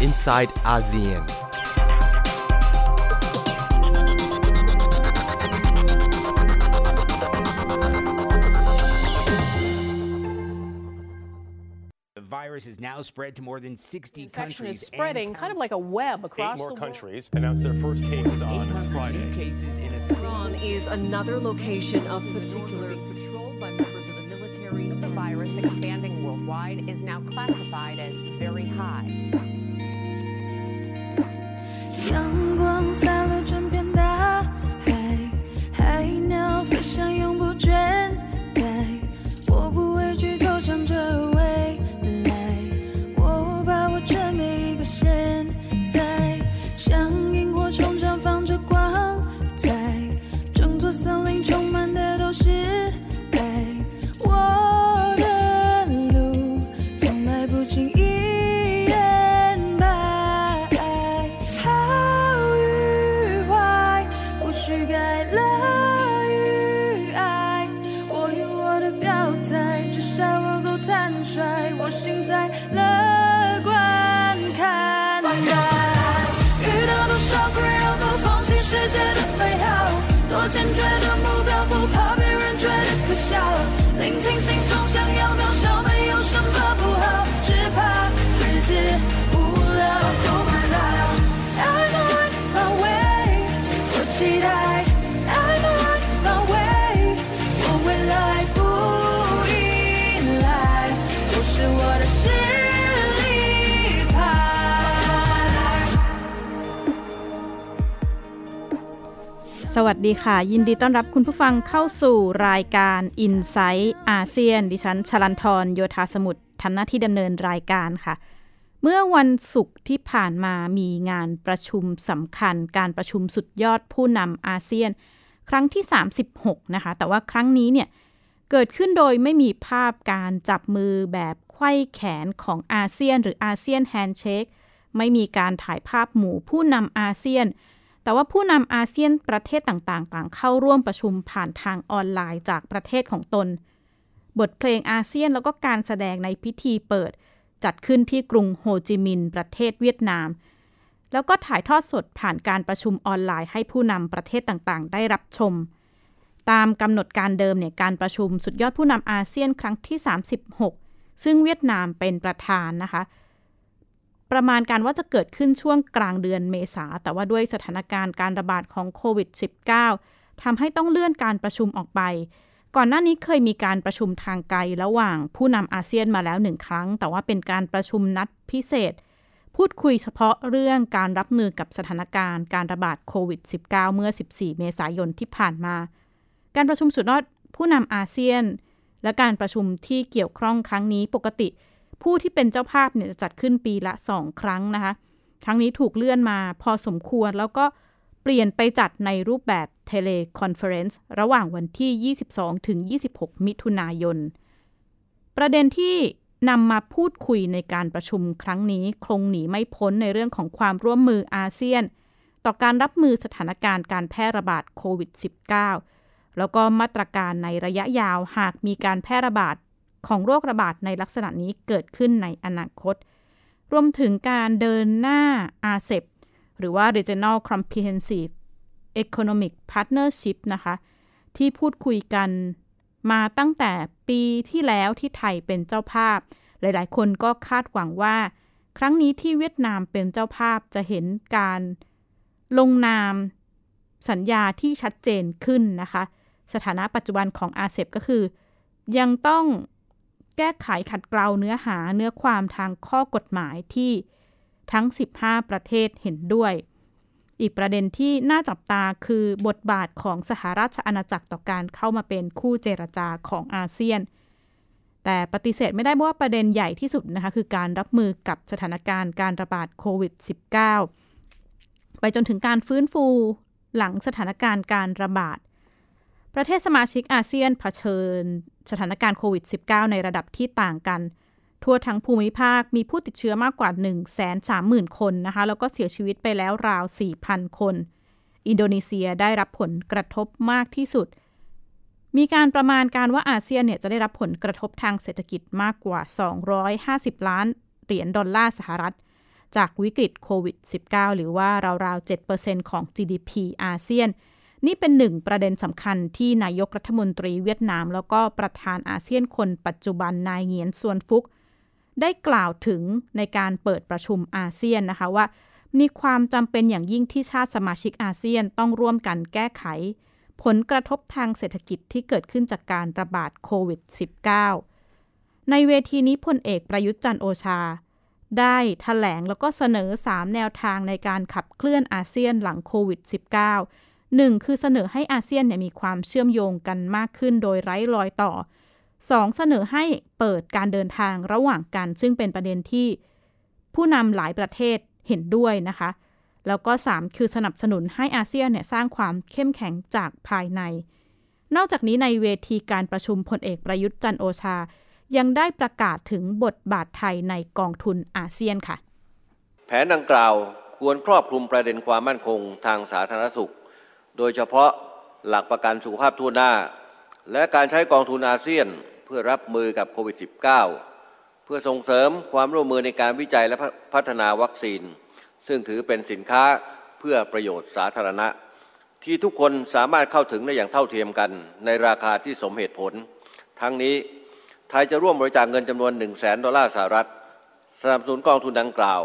inside ASEAN. The virus has now spread to more than 60 infection countries. is spreading kind of like a web across Eight more the world. countries announced their first cases on New Friday. cases in a Iran is another location of particular patrolled by members of the military. The virus expanding worldwide is now classified as very high. 阳光洒落 สวัสดีค่ะ ยินดีต้อนรับคุณผู้ฟังเข้าสู่รายการ Inside อาเซียน ดิฉันชลันทรโยธาสมุทรทำหน้าที่ดำเนินรายการค่ะ เมื่อวันศุกร์ที่ผ่านมามีงานประชุมสำคัญ การประชุมสุดยอดผู้นำอาเซียน ครั้งที่ 36 นะคะ แต่ว่าครั้งนี้เนี่ยเกิดขึ้นโดยไม่มีภาพการจับมือแบบไขว้แขนของอาเซียน หรือ ASEAN handshakeไม่มีการถ่ายภาพหมู่ผู้นำอาเซียน แต่ว่าผู้นำอาเซียนประเทศต่างๆ ต่างเข้าร่วมประชุมผ่านทางออนไลน์จากประเทศของตน บทเพลงอาเซียนแล้วก็การแสดงในพิธีเปิด จัดขึ้นที่กรุงโฮจิมินห์ประเทศเวียดนาม แล้วก็ถ่ายทอดสดผ่านการประชุมออนไลน์ให้ผู้นำประเทศต่างๆ ได้รับชม ตามกำหนดการเดิมเนี่ยการประชุมสุดยอดผู้นำอาเซียนครั้งที่ 36 ซึ่งเวียดนามเป็นประธานนะคะ ประมาณการว่าจะเกิดขึ้นช่วงกลางเดือนเมษา แต่ว่าด้วยสถานการณ์การระบาดของโควิด -19 ทำให้ต้องเลื่อนการประชุมออกไป ก่อนหน้านี้เคยมีการประชุมทางไกลระหว่างผู้นำอาเซียนมาแล้วหนึ่งครั้ง แต่ว่าเป็นการประชุมนัดพิเศษ พูดคุยเฉพาะเรื่องการรับมือกับสถานการณ์การระบาดโควิด -19 เมื่อ 14 เมษายนที่ผ่านมา การประชุมสุดยอดผู้นำอาเซียน และการประชุมที่เกี่ยวข้องครั้งนี้ปกติ ผู้ที่เป็นเจ้าภาพเนี่ยจะจัดขึ้นปีละ 2 ครั้งนะคะครั้งนี้ถูกเลื่อนมาพอสมควรแล้วก็เปลี่ยนไปจัดในรูปแบบ teleconference ระหว่างวันที่ 22 ถึง 26 มิถุนายน ประเด็นที่นำมาพูดคุยในการประชุมครั้งนี้คงหนีไม่พ้นในเรื่องของความร่วมมืออาเซียน ต่อการรับมือสถานการณ์การแพร่ระบาดโควิด -19 แล้วก็มาตรการในระยะยาวหากมีการแพร่ระบาด ของโรคระบาดในลักษณะนี้เกิดขึ้นในอนาคต รวมถึงการเดินหน้า RCEP หรือว่า Regional Comprehensive Economic Partnership นะคะ ที่พูดคุยกันมาตั้งแต่ปีที่แล้วที่ไทยเป็นเจ้าภาพ หลาย ๆ คนก็คาดหวังว่า ครั้งนี้ที่เวียดนามเป็นเจ้าภาพจะเห็นการลงนามสัญญาที่ชัดเจนขึ้นนะคะ สถานะปัจจุบันของอาเซบก็คือ ยังต้อง แก้ไขขัดเกลาเนื้อหาเนื้อความทางข้อกฎหมายที่ทั้ง 15 ประเทศเห็นด้วย อีกประเด็นที่น่าจับตาคือบทบาทของสหราชอาณาจักรต่อการเข้ามาเป็นคู่เจรจาของอาเซียน แต่ปฏิเสธไม่ได้ว่าประเด็นใหญ่ที่สุดนะคะคือการรับมือกับสถานการณ์การระบาดโควิด -19 ไปจนถึงการฟื้นฟูหลังสถานการณ์การระบาด ประเทศสมาชิกอาเซียนเผชิญ สถานการณ์โควิด -19 ในระดับที่ต่างกัน ทั่วทั้งภูมิภาคมีผู้ติดเชื้อมากกว่า 130,000 คนนะคะ แล้วก็เสียชีวิตไปแล้วราว 4,000 คน อินโดนีเซียได้รับผลกระทบมากที่สุด มีการประมาณการว่าอาเซียนเนี่ยจะได้รับผลกระทบทางเศรษฐกิจมากกว่า 250 ล้านเหรียญดอลลาร์สหรัฐจากวิกฤตโควิด -19 หรือว่าราวๆ 7%ของ GDP อาเซียน นี่เป็นหนึ่งประเด็นสำคัญที่นายกรัฐมนตรีเวียดนาม แล้วก็ประธานอาเซียนคนปัจจุบันนายเหงียนซวนฟุก ได้กล่าวถึงในการเปิดประชุมอาเซียนนะคะว่า มีความจำเป็นอย่างยิ่งที่ชาติสมาชิกอาเซียนต้องร่วมกันแก้ไข ผลกระทบทางเศรษฐกิจที่เกิดขึ้นจากการระบาดโควิด -19 ในเวทีนี้พลเอกประยุทธ์จันโอชาได้ถแถลงแล้วก็เสนอ 3 แนวทางในการขับเคลื่อนอาเซียนหลังโควิด -19 หนึ่งคือเสนอให้อาเซียนเนี่ยมีความเชื่อมโยงกันมากขึ้นโดยไร้รอยต่อ 2. เสนอให้เปิดการเดินทางระหว่างกัน ซึ่งเป็นประเด็นที่ผู้นำหลายประเทศเห็นด้วยนะคะ แล้วก็ 3 คือสนับสนุนให้อาเซียนเนี่ยสร้างความเข้มแข็งจากภายใน นอกจากนี้ในเวทีการประชุมพลเอกประยุทธ์จันโอชา ยังได้ประกาศถึงบทบาทไทยในกองทุนอาเซียนค่ะ แผนดังกล่าวควรครอบคลุมประเด็นความมั่นคงทางสาธารณสุข โดยเฉพาะหลักประกันสุขภาพทั่วหน้า และการใช้กองทุนอาเซียนเพื่อรับมือกับโควิด -19 เพื่อส่งเสริมความร่วมมือในการวิจัยและพัฒนาวัคซีน ซึ่งถือเป็นสินค้าเพื่อประโยชน์สาธารณะ ที่ทุกคนสามารถเข้าถึงได้อย่างเท่าเทียมกัน ในราคาที่สมเหตุผล ทั้งนี้ไทยจะร่วมบริจาคเงินจำนวน 1 0 0 0 0แสนดอลลาร์สหรัฐสนับสนุนกองทุนดังกล่าว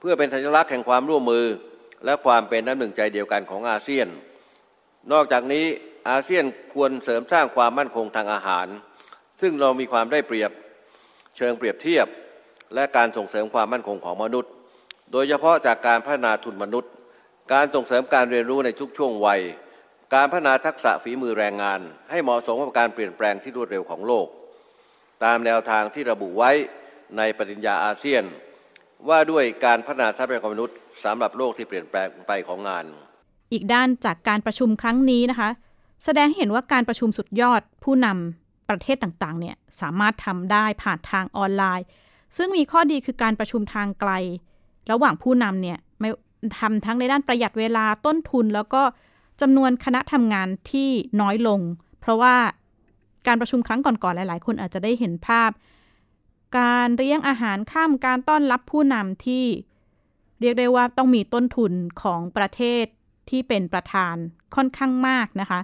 เพื่อเป็นสัญลักษณ์แห่งความร่วมมือ และความเป็นน้ำหนึ่งใจเดียวกันของอาเซียน นอกจากนี้อาเซียนควรเสริมสร้างความมั่นคงทางอาหาร ซึ่งเรามีความได้เปรียบเชิงเปรียบเทียบ และการส่งเสริมความมั่นคงของมนุษย์ โดยเฉพาะจากการพัฒนาทุนมนุษย์ การส่งเสริมการเรียนรู้ในทุกช่วงวัย การพัฒนาทักษะฝีมือแรงงาน ให้เหมาะสมกับการเปลี่ยนแปลงที่รวดเร็วของโลก ตามแนวทางที่ระบุไว้ในปฏิญญาอาเซียน ว่าด้วยการพัฒนาทรัพยากรมนุษย์สำหรับโลกที่เปลี่ยนแปลงไปของงาน อีกด้านจากการประชุมครั้งนี้นะคะ แสดงให้เห็นว่าการประชุมสุดยอดผู้นำประเทศต่างๆเนี่ยสามารถทำได้ผ่านทางออนไลน์ ซึ่งมีข้อดีคือการประชุมทางไกล ระหว่างผู้นำเนี่ยไม่ทำทั้งในด้านประหยัดเวลาต้นทุน แล้วก็จำนวนคณะทำงานที่น้อยลง เพราะว่าการประชุมครั้งก่อนๆหลาย ๆ คนอาจจะได้เห็นภาพ การเลี้ยงอาหารข้ามการต้อนรับผู้นำที่เรียกได้ว่าต้องมีต้นทุนของประเทศ ที่เป็นประธานค่อนข้างมากนะคะ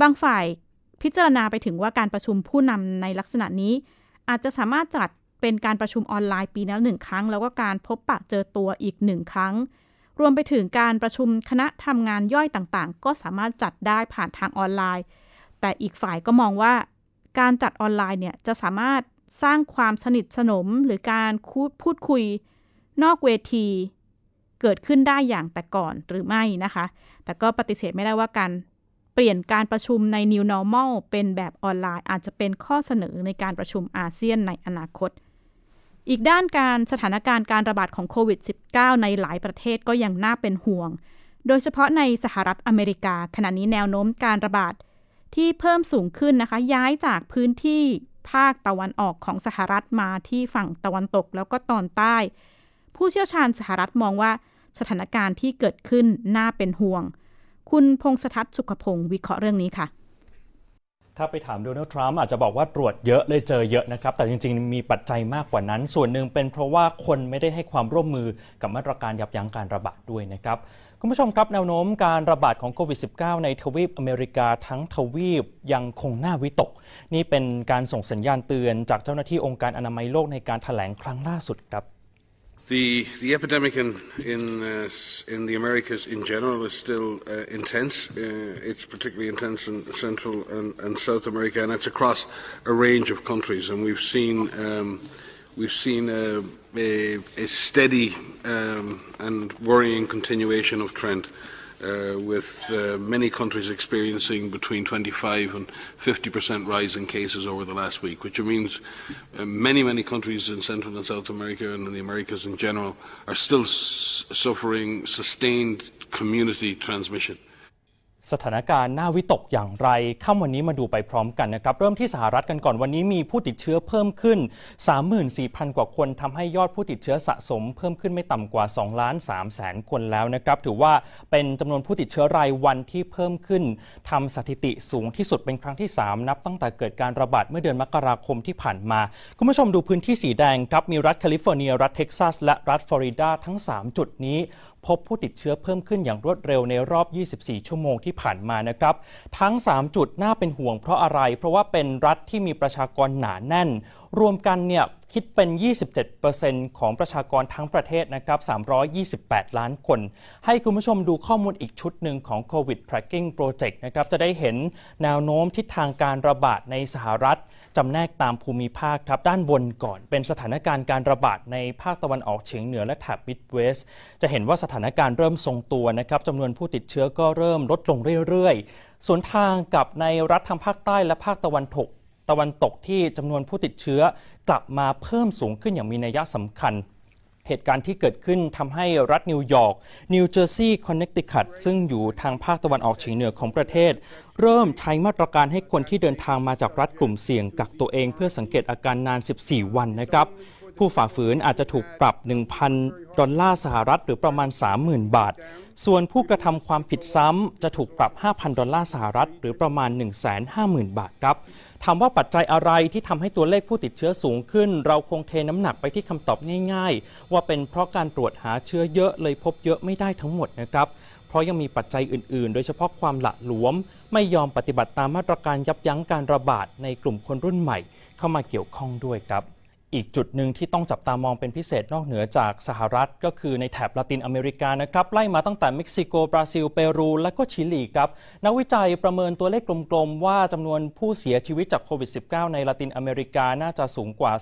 บางฝ่ายพิจารณาไปถึงว่าการประชุมผู้นำในลักษณะนี้ อาจจะสามารถจัดเป็นการประชุมออนไลน์ปีละหนึ่งครั้ง แล้วก็การพบปะเจอตัวอีกหนึ่งครั้ง รวมไปถึงการประชุมคณะทำงานย่อยต่างๆ ก็สามารถจัดได้ผ่านทางออนไลน์ แต่อีกฝ่ายก็มองว่าการจัดออนไลน์เนี่ยจะสามารถสร้างความสนิทสนมหรือการพูดคุย นอกเวที เกิดขึ้นได้อย่างแต่ก่อนหรือไม่นะคะ แต่ก็ปฏิเสธไม่ได้ว่าการเปลี่ยนการประชุมใน New Normal เป็นแบบออนไลน์อาจจะเป็นข้อเสนอในการประชุมอาเซียนในอนาคต อีกด้านการสถานการณ์การระบาดของโควิด -19 ในหลายประเทศก็ยังน่าเป็นห่วง โดยเฉพาะในสหรัฐอเมริกา ขณะนี้แนวโน้มการระบาดที่เพิ่มสูงขึ้นนะคะ ย้ายจากพื้นที่ภาคตะวันออกของสหรัฐมาที่ฝั่งตะวันตกแล้วก็ตอนใต้ ผู้เชี่ยวชาญสหรัฐมองว่า สถานการณ์ที่เกิดขึ้นน่าเป็นห่วง คุณพงษทัศน์สุขพงศ์วิเคราะห์เรื่องนี้ค่ะถ้าไปถามโดนัลด์ทรัมป์อาจจะบอกว่าตรวจเยอะเลยเจอเยอะนะครับ แต่จริงๆ มีปัจจัยมากกว่านั้น ส่วนหนึ่งเป็นเพราะว่าคนไม่ได้ให้ความร่วมมือกับมาตรการยับยั้งการระบาดด้วยนะครับ คุณผู้ชมครับแนวโน้มการระบาดของโควิด -19 ในทวีปอเมริกาทั้งทวีปยังคงน่าวิตก นี่เป็นการส่งสัญญาณเตือนจากเจ้าหน้าที่องค์การอนามัยโลกในการถแถลงครั้งล่าสุดครับ The, the epidemic in, in, uh, in the Americas in general is still uh, intense. Uh, it's particularly intense in Central and, and, South America, and it's across a range of countries. And we've seen, um, we've seen a, a, a steady um, and worrying continuation of trend. Uh, with uh, many countries experiencing between 25 and 50 percent rise in cases over the last week, which means uh, many, many countries in Central and South America and in the Americas in general are still suffering sustained community transmission. สถานการณ์น่าวิตกอย่างไรค่ำวันนี้มาดูไปพร้อมกันนะครับ เริ่มที่สหรัฐกันก่อนวันนี้มีผู้ติดเชื้อเพิ่มขึ้น 34,000 กว่าคนทำให้ยอดผู้ติดเชื้อสะสมเพิ่มขึ้นไม่ต่ำกว่า2ล้าน3แสนคนแล้วนะครับ ถือว่าเป็นจำนวนผู้ติดเชื้อรายวันที่เพิ่มขึ้นทำสถิติสูงที่สุดเป็นครั้งที่ 3 นับ ตั้งแต่เกิดการระบาดเมื่อเดือนมกราคมที่ผ่านมา คุณผู้ชมดูพื้นที่สีแดงครับมีรัฐแคลิฟอร์เนียรัฐเท็กซัสและรัฐฟลอริดาทั้ง 3 จุดนี้ พบผู้ติดเชื้อเพิ่มขึ้นอย่างรวดเร็วในรอบ 24 ชั่วโมงที่ผ่านมานะครับ ทั้ง 3 จุดน่าเป็นห่วงเพราะอะไร เพราะว่าเป็นรัฐที่มีประชากรหนาแน่น รวมกันเนี่ยคิดเป็น 27%ของประชากรทั้งประเทศนะครับ 328 ล้านคน ให้คุณผู้ชมดูข้อมูลอีกชุดหนึ่งของ COVID Tracking Project นะครับ จะได้เห็นแนวโน้มทิศทางการระบาดในสหรัฐจำแนกตามภูมิภาคครับ ด้านบนก่อนเป็นสถานการณ์การระบาดในภาคตะวันออกเฉียงเหนือและแถบมิดเวสจะเห็นว่าสถานการณ์เริ่มทรงตัวนะครับจำนวนผู้ติดเชื้อก็เริ่มลดลงเรื่อยๆส่วนทางกับในรัฐทางภาคใต้และภาคตะวันตก ตะวันตกที่จำนวนผู้ติดเชื้อกลับมาเพิ่มสูงขึ้นอย่างมีนัยสำคัญเหตุการณ์ที่เกิดขึ้นทำให้รัฐนิวยอร์ก นิวเจอร์ซีย์ คอนเนคติคัต ซึ่งอยู่ทางภาคตะวันออกเฉียงเหนือของประเทศ เริ่มใช้มาตรการให้คนที่เดินทางมาจากรัฐกลุ่มเสี่ยงกักตัวเองเพื่อสังเกตอาการนาน 14 วันนะครับ ผู้ฝ่าฝืนอาจจะถูกปรับ 1,000 ดอลลาร์สหรัฐ หรือประมาณ 30,000 บาท ส่วนผู้กระทำความผิดซ้ำจะถูกปรับ 5,000 ดอลลาร์สหรัฐ หรือประมาณ 150,000 บาทครับถามว่าปัจจัยอะไรที่ทำให้ตัวเลขผู้ติดเชื้อสูงขึ้น เราคงเทน้ำหนักไปที่คำตอบง่าย ๆ ว่าเป็นเพราะการตรวจหาเชื้อเยอะเลยพบเยอะไม่ได้ทั้งหมดนะครับ เพราะยังมีปัจจัยอื่นๆ โดยเฉพาะความหละหลวม ไม่ยอมปฏิบัติตามมาตรการยับยั้งการระบาดในกลุ่มคนรุ่นใหม่ เข้ามาเกี่ยวข้องด้วยครับ อีกจุดหนึ่งที่ต้องจับตามองเป็นพิเศษนอกเหนือจากสหรัฐ ก็คือในแถบลาตินอเมริกานะครับไล่มาตั้งแต่เม็กซิโก บราซิล เปรู และก็ชิลีครับ นักวิจัยประเมินตัวเลขกลมๆ ว่าจำนวนผู้เสียชีวิตจากโควิด -19 ในลาตินอเมริกาน่าจะสูงกว่า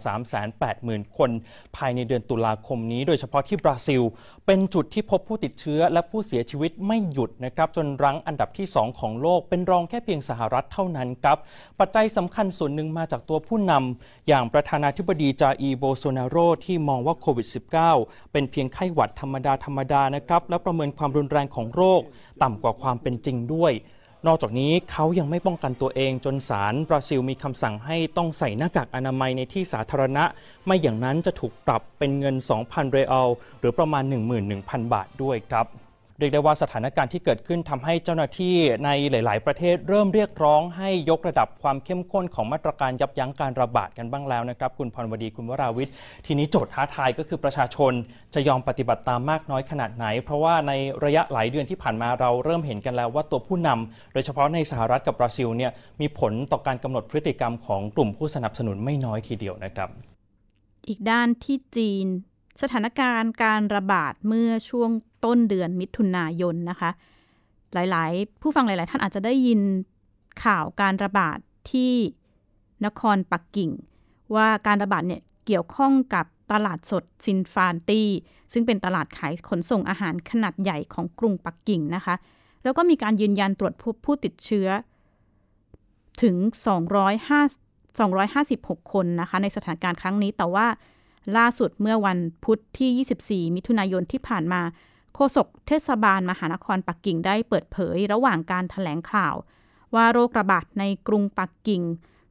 380,000 คน ภายในเดือนตุลาคมนี้ โดยเฉพาะที่บราซิล เป็นจุดที่พบผู้ติดเชื้อและผู้เสียชีวิตไม่หยุดนะครับจนรั้งอันดับที่ 2 ของโลกเป็นรองแค่เพียงสหรัฐเท่านั้นครับปัจจัยสำคัญส่วนหนึ่งมาจากตัวผู้นำอย่างประธานาธิบดีจาอีโบโซนาโรที่มองว่าโควิด -19 เป็นเพียงไข้หวัดธรรมดาธรรมดานะครับ และประเมินความรุนแรงของโรค ต่ำกว่าความเป็นจริงด้วย นอกจากนี้เขายังไม่ป้องกันตัวเองจนศาลบราซิลมีคำสั่งให้ต้องใส่หน้ากากอนามัยในที่สาธารณะ ไม่อย่างนั้นจะถูกปรับเป็นเงิน 2,000 เรอัลหรือประมาณ 11,000 บาทด้วยครับ เรียกได้ว่าสถานการณ์ที่เกิดขึ้นทำให้เจ้าหน้าที่ในหลาย ๆ ประเทศเริ่มเรียกร้องให้ยกระดับความเข้มข้นของมาตรการยับยั้งการระบาดกันบ้างแล้วนะครับ คุณพรวดีคุณวราวิทย์ทีนี้โจทย์ท้าทายก็คือประชาชนจะยอมปฏิบัติตามมากน้อยขนาดไหน เพราะว่าในระยะหลายเดือนที่ผ่านมาเราเริ่มเห็นกันแล้วว่าตัวผู้นำโดยเฉพาะในสหรัฐกับบราซิลเนี่ยมีผลต่อการกำหนดพฤติกรรมของกลุ่มผู้สนับสนุนไม่น้อยทีเดียวนะครับ อีกด้านที่จีน สถานการณ์การระบาดเมื่อช่วงต้นเดือนมิถุนายนนะคะ หลายๆ ผู้ฟังหลาย ๆ ท่านอาจจะได้ยินข่าวการระบาดที่นครปักกิ่ง ว่าการระบาดเนี่ยเกี่ยวข้องกับตลาดสดซินฟานตี้ซึ่งเป็นตลาดขายขนส่งอาหารขนาดใหญ่ของกรุงปักกิ่งนะคะ แล้วก็มีการยืนยันตรวจพบผู้ติดเชื้อ ถึง 205 256 คนนะคะ ในสถานการณ์ครั้งนี้แต่ว่า ล่าสุดเมื่อวันพุธที่ 24 มิถุนายนที่ผ่านมา โฆษกเทศบาลมหานครปักกิ่งได้เปิดเผยระหว่างการถแถลงข่าว ว่าโรคระบาดในกรุงปักกิ่ง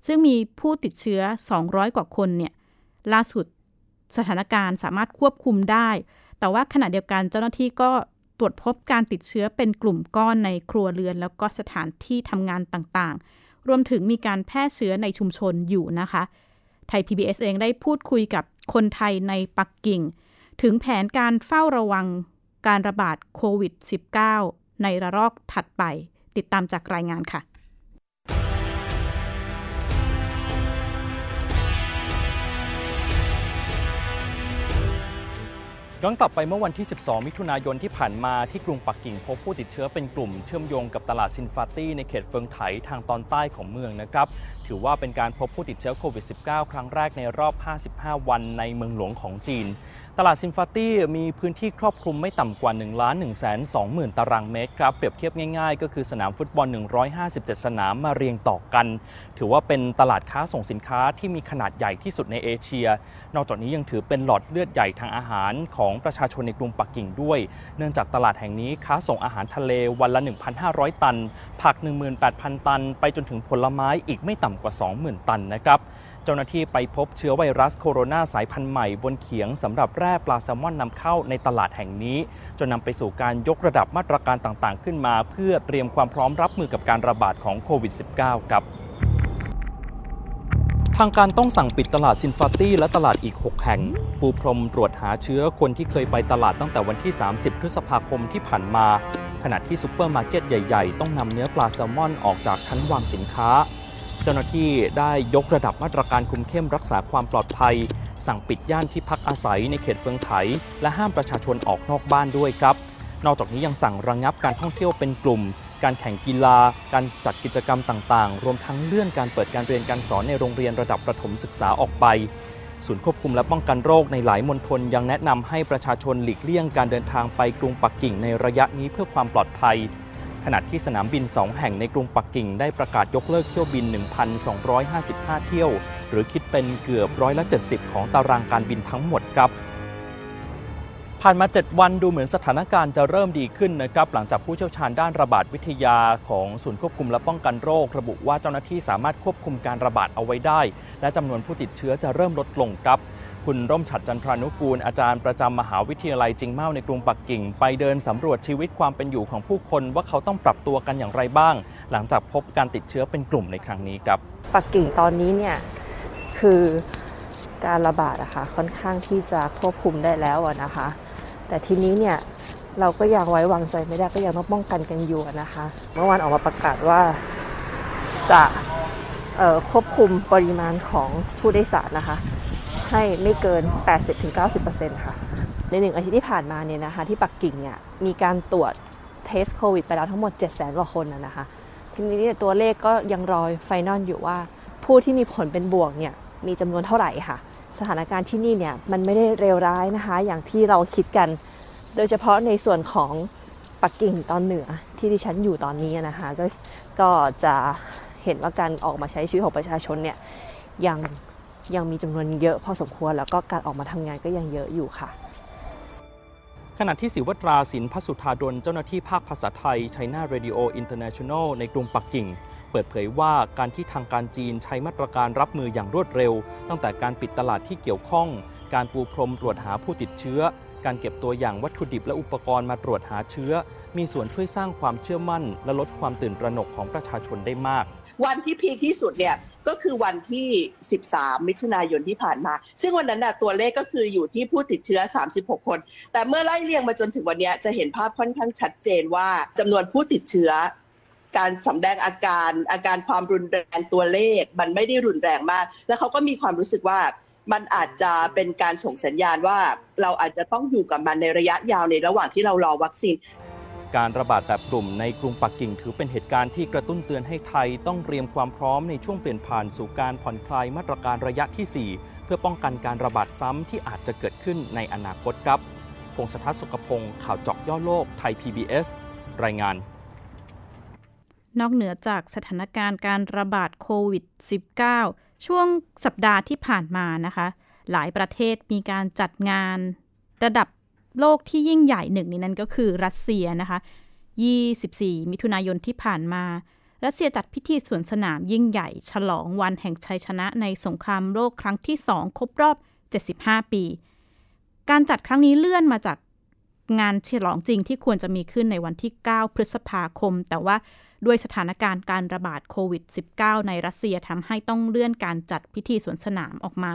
ซึ่งมีผู้ติดเชื้อ 200 กว่าคนเนี่ยล่าสุดสถานการณ์สามารถควบคุมได้ แต่ว่าขณะเดียวกันเจ้าหน้าที่ก็ตรวจพบการติดเชื้อเป็นกลุ่มก้อนในครัวเรือน แล้วก็สถานที่ทำงานต่างๆ รวมถึงมีการแพร่เชื้อในชุมชนอยู่นะคะ ไทย PBS เองได้พูดคุยกับ คนไทยในปักกิ่ง ถึงแผนการเฝ้าระวังการระบาดโควิด -19 ในระลอกถัดไป ติดตามจากรายงานค่ะย้อนกลับไปเมื่อวันที่ 12 มิถุนายนที่ผ่านมาที่กรุงปักกิ่งพบผู้ติดเชื้อเป็นกลุ่มเชื่อมโยงกับตลาดซินฟาตี้ในเขตเฟิงไถทางตอนใต้ของเมืองนะครับ ถือว่าเป็นการพบผู้ติดเชื้อโควิด -19 ครั้งแรกในรอบ 55 วันในเมืองหลวงของจีน ตลาดซินฟาตี้มีพื้นที่ครอบคลุมไม่ต่ำกว่า 1,120,000 ตารางเมตรครับ เปรียบเทียบง่ายๆ ก็คือสนามฟุตบอล 157 สนามมาเรียงต่อกัน ถือว่าเป็นตลาดค้าส่งสินค้าที่มีขนาดใหญ่ที่สุดในเอเชีย นอกจากนี้ยังถือเป็นหลอดเลือดใหญ่ทางอาหารของประชาชนในกรุงปักกิ่งด้วย เนื่องจากตลาดแห่งนี้ค้าส่งอาหารทะเลวันละ 1,500 ตัน ผัก 18,000 ตัน ไปจนถึงผลไม้อีกไม่ต่ำกว่า 20,000 ตันนะครับเจ้าหน้าที่ไปพบเชื้อไวรัสโคโรนาสายพันธุ์ใหม่บนเขียงสำหรับแร่ปลาแซลมอนนำเข้าในตลาดแห่งนี้ จนนำไปสู่การยกระดับมาตรการต่างๆ ขึ้นมา เพื่อเตรียมความพร้อมรับมือกับการระบาดของโควิด -19 ครับทางการต้องสั่งปิดตลาดซินฟาตี้และตลาดอีก 6 แห่ง ปูพรมตรวจหาเชื้อคนที่เคยไปตลาดตั้งแต่วันที่ 30 พฤษภาคมที่ผ่านมา ขณะที่ซูเปอร์มาร์เก็ตใหญ่ ๆ ต้องนำเนื้อปลาแซลมอนออกจากชั้นวางสินค้า เจ้าหน้าที่ได้ยกระดับมาตรการคุมเข้มรักษาความปลอดภัย สั่งปิดย่านที่พักอาศัยในเขตเฟืองไถ และห้ามประชาชนออกนอกบ้านด้วยครับ นอกจากนี้ยังสั่งระงงับการท่องเที่ยวเป็นกลุ่ม การแข่งกีฬา การจัดกิจกรรมต่างๆ รวมทั้งเลื่อนการเปิดการเรียนการสอนในโรงเรียนระดับประถมศึกษาออกไปศูนย์ควบคุมและป้องกันโรคในหลายมณฑลยังแนะนำให้ประชาชนหลีกเลี่ยงการเดินทางไปกรุงปักกิ่งในระยะนี้เพื่อความปลอดภัย ขณะที่สนามบิน 2 แห่งในกรุงปักกิ่งได้ประกาศยกเลิกเที่ยวบิน 1,255 เที่ยว หรือคิดเป็นเกือบร้อยละ 70 ของตารางการบินทั้งหมดครับผ่านมา 7 วันดูเหมือนสถานการณ์จะเริ่มดีขึ้นนะครับ หลังจากผู้เชี่ยวชาญด้านระบาดวิทยาของศูนย์ควบคุมและป้องกันโรค ระบุว่าเจ้าหน้าที่สามารถควบคุมการระบาดเอาไว้ได้ และจำนวนผู้ติดเชื้อจะเริ่มลดลงครับ คุณร่มฉัดจันทรานุกูล อาจารย์ประจำมหาวิทยาลัยจิงเมาในกรุงปักกิ่ง ไปเดินสำรวจชีวิตความเป็นอยู่ของผู้คนว่าเขาต้องปรับตัวกันอย่างไรบ้าง หลังจากพบการติดเชื้อเป็นกลุ่มในครั้งนี้ครับ ปักกิ่งตอนนี้เนี่ยคือการระบาดอะค่ะค่อนข้างที่จะควบคุมได้แล้วนะคะ แต่ทีนี้เนี่ยเราก็ยังไว้วางใจไม่ได้ก็ยังต้องป้องกันกันอยู่นะคะ เมื่อวานออกมาประกาศว่าจะควบคุมปริมาณของผู้โดยสารนะคะ ให้ไม่เกิน 80-90%ค่ะ ในหนึ่งอาทิตย์ที่ผ่านมาเนี่ยนะคะที่ปักกิ่งเนี่ยมีการตรวจเทสโควิดไปแล้วทั้งหมด700,000กว่าคนนะคะทีนี้ตัวเลขก็ยังรอไฟนอลอยู่ว่า ผู้ที่มีผลเป็นบวกเนี่ยมีจำนวนเท่าไหร่ค่ะ สถานการณ์ที่นี่เนี่ยมันไม่ได้เลวร้ายนะคะอย่างที่เราคิดกัน โดยเฉพาะในส่วนของปักกิ่งตอนเหนือที่ดิฉันอยู่ตอนนี้นะคะก็ก็จะเห็นว่าการออกมาใช้ชีวิตของประชาชนเนี่ยยัง ยังมีจำนวนเยอะพอสมควร แล้วก็การออกมาทำงานก็ยังเยอะอยู่ค่ะขณะที่ศิวตราสินพัสุธาดลเจ้าหน้าที่ภาคภาษาไทย China Radio International ในกรุงปักกิ่ง เปิดเผยว่าการที่ทางการจีนใช้มาตรการรับมืออย่างรวดเร็ว ตั้งแต่การปิดตลาดที่เกี่ยวข้อง การปูพรมตรวจหาผู้ติดเชื้อ การเก็บตัวอย่างวัตถุดิบและอุปกรณ์มาตรวจหาเชื้อ มีส่วนช่วยสร้างความเชื่อมั่น และลดความตื่นตระหนกของประชาชนได้มาก วันที่พีคที่สุดเนี่ย ก็คือวันที่ 13 มิถุนายนที่ผ่านมา ซึ่งวันนั้นนะตัวเลขก็คืออยู่ที่ผู้ติดเชื้อ 36 คน แต่เมื่อไล่เรียงมาจนถึงวันนี้จะเห็นภาพค่อนข้างชัดเจนว่าจำนวนผู้ติดเชื้อ การสำแดงอาการอาการความรุนแรงตัวเลข มันไม่ได้รุนแรงมาก แล้วเขาก็มีความรู้สึกว่ามันอาจจะเป็นการส่งสัญญาณว่าเราอาจจะต้องอยู่กับมันในระยะยาวในระหว่างที่เรารอวัคซีน การระบาดแบบกลุ่มในกรุงปักกิ่งถือเป็นเหตุการณ์ที่กระตุ้นเตือนให้ไทยต้องเตรียมความพร้อมในช่วงเปลี่ยนผ่านสู่การผ่อนคลายมาตรการระยะที่ 4 เพื่อป้องกันการระบาดซ้ำที่อาจจะเกิดขึ้นในอนาคตครับ พงศธรสุขพงศ์ข่าวเจาะย่อโลกไทย PBS รายงาน นอกเหนือจากสถานการณ์การระบาดโควิด -19 ช่วงสัปดาห์ที่ผ่านมานะคะ หลายประเทศมีการจัดงานระดับ โลกที่ยิ่งใหญ่หนึ่งในนั้นก็คือรัสเซียนะคะ 24 มิถุนายนที่ผ่านมา รัสเซียจัดพิธีสวนสนามยิ่งใหญ่ ฉลองวันแห่งชัยชนะในสงครามโลกครั้งที่ 2 ครบรอบ 75 ปี การจัดครั้งนี้เลื่อนมาจากงานฉลองจริงที่ควรจะมีขึ้นในวันที่ 9 พฤษภาคม แต่ว่าด้วยสถานการณ์การระบาดโควิด -19 ในรัสเซียทำให้ต้องเลื่อนการจัดพิธีสวนสนามออกมา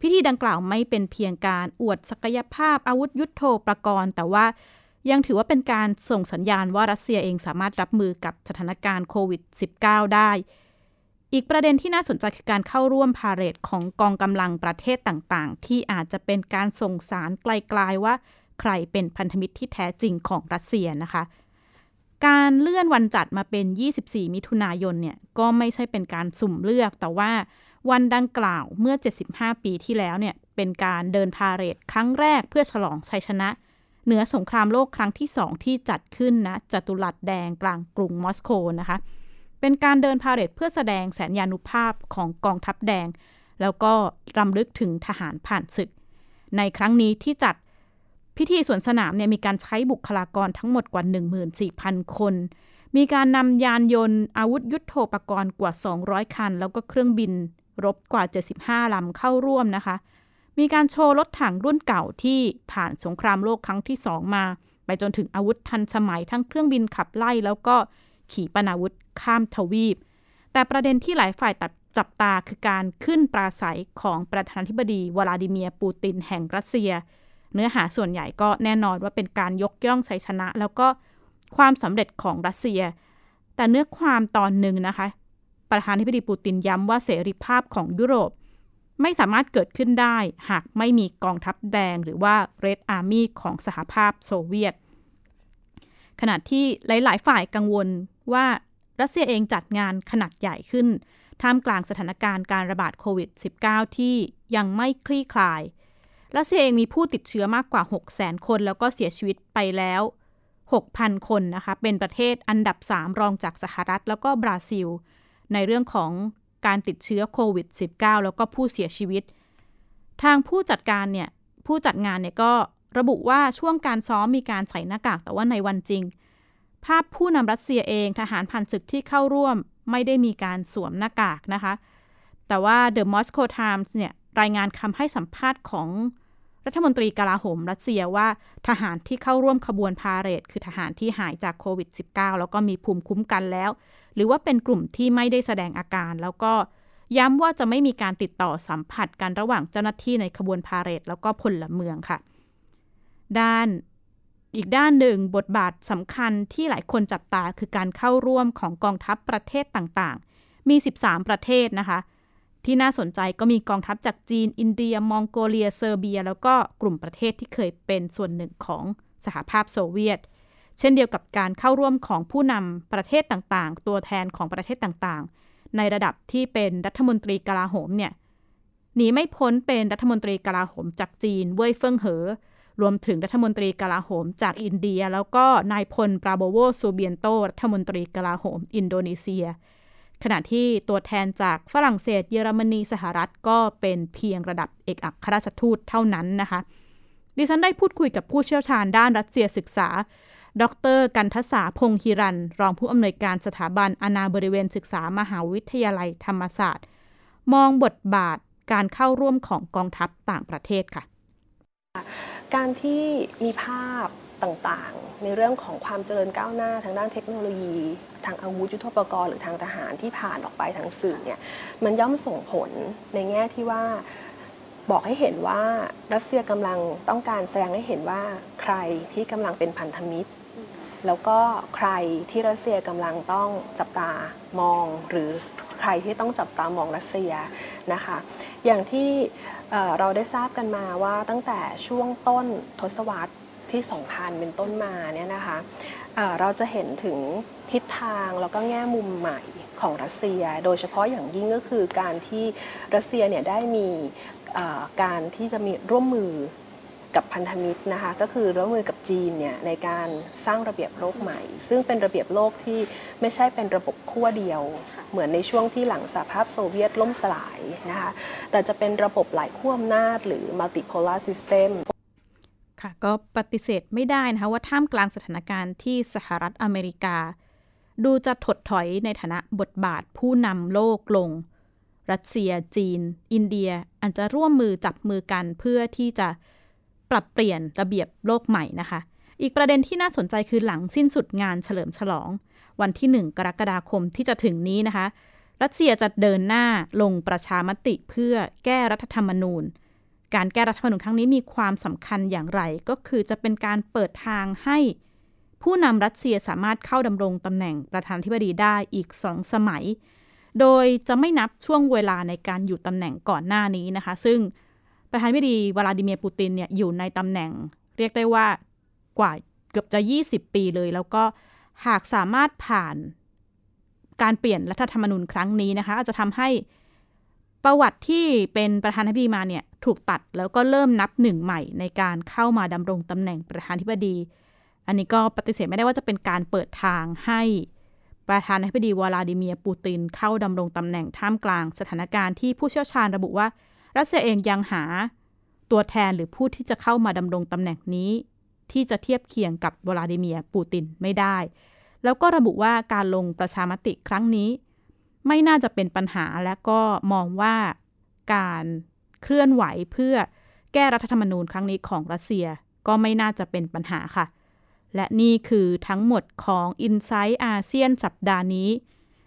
พิธีดังกล่าวไม่เป็นเพียงการอวดศักยภาพอาวุธยุโทโธปกรณ์ แต่ว่ายังถือว่าเป็นการส่งสัญญาณว่ารัสเซียเองสามารถรับมือกับสถานการณ์โควิด -19 ได้ อีกประเด็นที่น่าสนใจคือการเข้าร่วมพาเหรดของกองกำลังประเทศต่างๆ ที่อาจจะเป็นการส่งสารไกลๆว่าใครเป็นพันธมิตรที่แท้จริงของรัสเซียนะคะ การเลื่อนวันจัดมาเป็น 24 มิถุนายนเนี่ยก็ไม่ใช่เป็นการสุ่มเลือกแต่ว่า วันดังกล่าวเมื่อ 75 ปีที่แล้วเนี่ยเป็นการเดินพาเหรดครั้งแรกเพื่อฉลองชัยชนะ เหนือสงครามโลกครั้งที่สองที่จัดขึ้นนะจัตุรัสแดงกลางกรุงมอสโกนะคะ เป็นการเดินพาเหรดเพื่อแสดงแสนยานุภาพของกองทัพแดง แล้วก็รำลึกถึงทหารผ่านศึก ในครั้งนี้ที่จัดพิธีสวนสนามเนี่ยมีการใช้บุคลากรทั้งหมดกว่า 14,000 คน มีการนำยานยนต์อาวุธยุโทโธปกรณ์กว่า 200 คัน แล้วก็เครื่องบิน รบกว่า 75 ลำเข้าร่วมนะคะ มีการโชว์รถถังรุ่นเก่าที่ผ่านสงครามโลกครั้งที่สองมา ไปจนถึงอาวุธทันสมัยทั้งเครื่องบินขับไล่ แล้วก็ขี่ปนาวุธข้ามทวีป แต่ประเด็นที่หลายฝ่ายตัดจับตาคือการขึ้นปราศัยของประธานาธิบดีวลาดิเมียร์ปูตินแห่งรัสเซีย เนื้อหาส่วนใหญ่ก็แน่นอนว่าเป็นการยกย่องชัยชนะ แล้วก็ความสำเร็จของรัสเซีย แต่เนื้อความตอนหนึ่งนะคะ ประธานาธิบดีปูตินย้ำว่าเสรีภาพของยุโรป ไม่สามารถเกิดขึ้นได้ หากไม่มีกองทัพแดงหรือว่า Red Army ของสหภาพโซเวียต ขณะที่หลาย ๆ ฝ่ายกังวลว่ารัสเซียเองจัดงานขนาดใหญ่ขึ้น ท่ามกลางสถานการณ์การระบาดโควิด -19 ที่ยังไม่คลี่คลาย รัสเซียเองมีผู้ติดเชื้อมากกว่า 6 0 0 0 0 คน แล้วก็เสียชีวิตไปแล้ว 6,000 คนนะคะ เป็นประเทศอันดับ 3 รองจากสหรัฐแล้วก็บราซิล ในเรื่องของการติดเชื้อโควิด -19 แล้วก็ผู้เสียชีวิต ทางผู้จัดการเนี่ยผู้จัดงานเนี่ยก็ระบุว่าช่วงการซ้อมมีการใส่หน้ากากแต่ว่าในวันจริง ภาพผู้นำรัสเซียเองทหารผ่านศึกที่เข้าร่วมไม่ได้มีการสวมหน้ากากนะคะ แต่ว่า The Moscow Times เนี่ยรายงานคำให้สัมภาษณ์ของรัฐมนตรีกลาโหมรัสเซียว่าทหารที่เข้าร่วมขบวนพาเหรดคือทหารที่หายจากโควิด -19 แล้วก็มีภูมิคุ้มกันแล้ว หรือว่าเป็นกลุ่มที่ไม่ได้แสดงอาการ แล้วก็ย้ำว่าจะไม่มีการติดต่อสัมผัสกันระหว่างเจ้าหน้าที่ในขบวนพาเหรดแล้วก็พลเมืองค่ะ ด้านอีกด้านหนึ่งบทบาทสำคัญที่หลายคนจับตาคือการเข้าร่วมของกองทัพประเทศต่างๆ มี 13 ประเทศนะคะ ที่น่าสนใจก็มีกองทัพจากจีน อินเดีย มองโกเลีย เซอร์เบีย แล้วก็กลุ่มประเทศที่เคยเป็นส่วนหนึ่งของสหภาพโซเวียต เช่นเดียวกับการเข้าร่วมของผู้นำประเทศต่างๆ ตัวแทนของประเทศต่างๆ ในระดับที่เป็นรัฐมนตรีกลาโหมเนี่ยหนีไม่พ้นเป็นรัฐมนตรีกลาโหมจากจีนเว่ยเฟิงเหอ รวมถึงรัฐมนตรีกลาโหมจากอินเดีย แล้วก็นายพลปราโบโวซูเบียนโตรัฐมนตรีกลาโหมอินโดนีเซีย ขณะที่ตัวแทนจากฝรั่งเศส เยอรมนีสหรัฐก็เป็นเพียงระดับเอกอัครราชทูตเท่านั้นนะคะ ดิฉันได้พูดคุยกับผู้เชี่ยวชาญด้านรัสเซียศึกษา ดร กันทศาพงฮิรัน รองผู้อำนวยการสถาบันอาณาบริเวณศึกษามหาวิทยาลัยธรรมศาสตร์ มองบทบาทการเข้าร่วมของกองทัพต่างประเทศค่ะ การที่มีภาพต่างๆ ในเรื่องของความเจริญก้าวหน้าทางด้านเทคโนโลยี ทางอาวุธยุทโธปกรณ์หรือทางทหารที่ผ่านออกไปทางสื่อเนี่ยมันย่อมส่งผลในแง่ที่ว่าบอกให้เห็นว่ารัสเซียกำลังต้องการแสดงให้เห็นว่าใครที่กำลังเป็นพันธมิตร แล้วก็ใครที่รัสเซียกำลังต้องจับตามอง หรือใครที่ต้องจับตามองรัสเซียนะคะ อย่างที่เราได้ทราบกันมาว่าตั้งแต่ช่วงต้นทศวรรษที่ 2000 เป็นต้นมาเนี่ยนะคะเราจะเห็นถึงทิศทางแล้วก็แง่มุมใหม่ของรัสเซีย โดยเฉพาะอย่างยิ่งก็คือการที่รัสเซียเนี่ยได้มีการที่จะมีร่วมมือ กับพันธมิตรนะคะก็คือร่วมมือกับจีนเนี่ยในการสร้างระเบียบโลกใหม่ ซึ่งเป็นระเบียบโลกที่ไม่ใช่เป็นระบบขั้วเดียว เหมือนในช่วงที่หลังสหภาพโซเวียตล่มสลายนะคะแต่จะเป็นระบบหลายขั้วอำนาจ หรือ multipolar system ค่ะก็ปฏิเสธไม่ได้นะคะว่าท่ามกลางสถานการณ์ที่สหรัฐอเมริกา ดูจะถดถอยในฐานะบทบาทผู้นำโลกลง รัสเซีย จีน อินเดียอาจจะร่วมมือจับมือกันเพื่อที่จะ ปรับเปลี่ยนระเบียบโลกใหม่นะคะ อีกประเด็นที่น่าสนใจคือหลังสิ้นสุดงานเฉลิมฉลอง วันที่ 1 กรกฎาคมที่จะถึงนี้นะคะ รัสเซียจะเดินหน้าลงประชามติเพื่อแก้รัฐธรรมนูญ การแก้รัฐธรรมนูญครั้งนี้มีความสำคัญอย่างไร ก็คือจะเป็นการเปิดทางให้ผู้นำรัสเซียสามารถเข้าดำรงตำแหน่งประธานาธิบดีได้อีกสองสมัย โดยจะไม่นับช่วงเวลาในการอยู่ตำแหน่งก่อนหน้านี้นะคะ ซึ่ง ประธานาธิบดีวลาดิเมียร์ปูตินเนี่ยอยู่ในตำแหน่ง เรียกได้ว่ากว่าเกือบจะ 20 ปีเลย แล้วก็หากสามารถผ่านการเปลี่ยนรัฐธรรมนูญครั้งนี้นะคะ อาจจะทำให้ประวัติที่เป็นประธานาธิบดีมาเนี่ยถูกตัดแล้วก็เริ่มนับหนึ่งใหม่ในการเข้ามาดำรงตำแหน่งประธานาธิบดี อันนี้ก็ปฏิเสธไม่ได้ว่าจะเป็นการเปิดทางให้ประธานาธิบดีวลาดิเมียร์ปูตินเข้าดำรงตำแหน่งท่ามกลางสถานการณ์ที่ผู้เชี่ยวชาญระบุว่า รัสเซียเองยังหาตัวแทนหรือผู้ที่จะเข้ามาดำรงตำแหน่งนี้ ที่จะเทียบเคียงกับวลาดิเมียร์ปูตินไม่ได้ แล้วก็ระบุว่าการลงประชามติครั้งนี้ ไม่น่าจะเป็นปัญหาและก็มองว่าการเคลื่อนไหวเพื่อแก้รัฐธรรมนูญครั้งนี้ของรัสเซียก็ไม่น่าจะเป็นปัญหาค่ะ และนี่คือทั้งหมดของ i n s i ซต์อาเซียนสัปดาห์นี้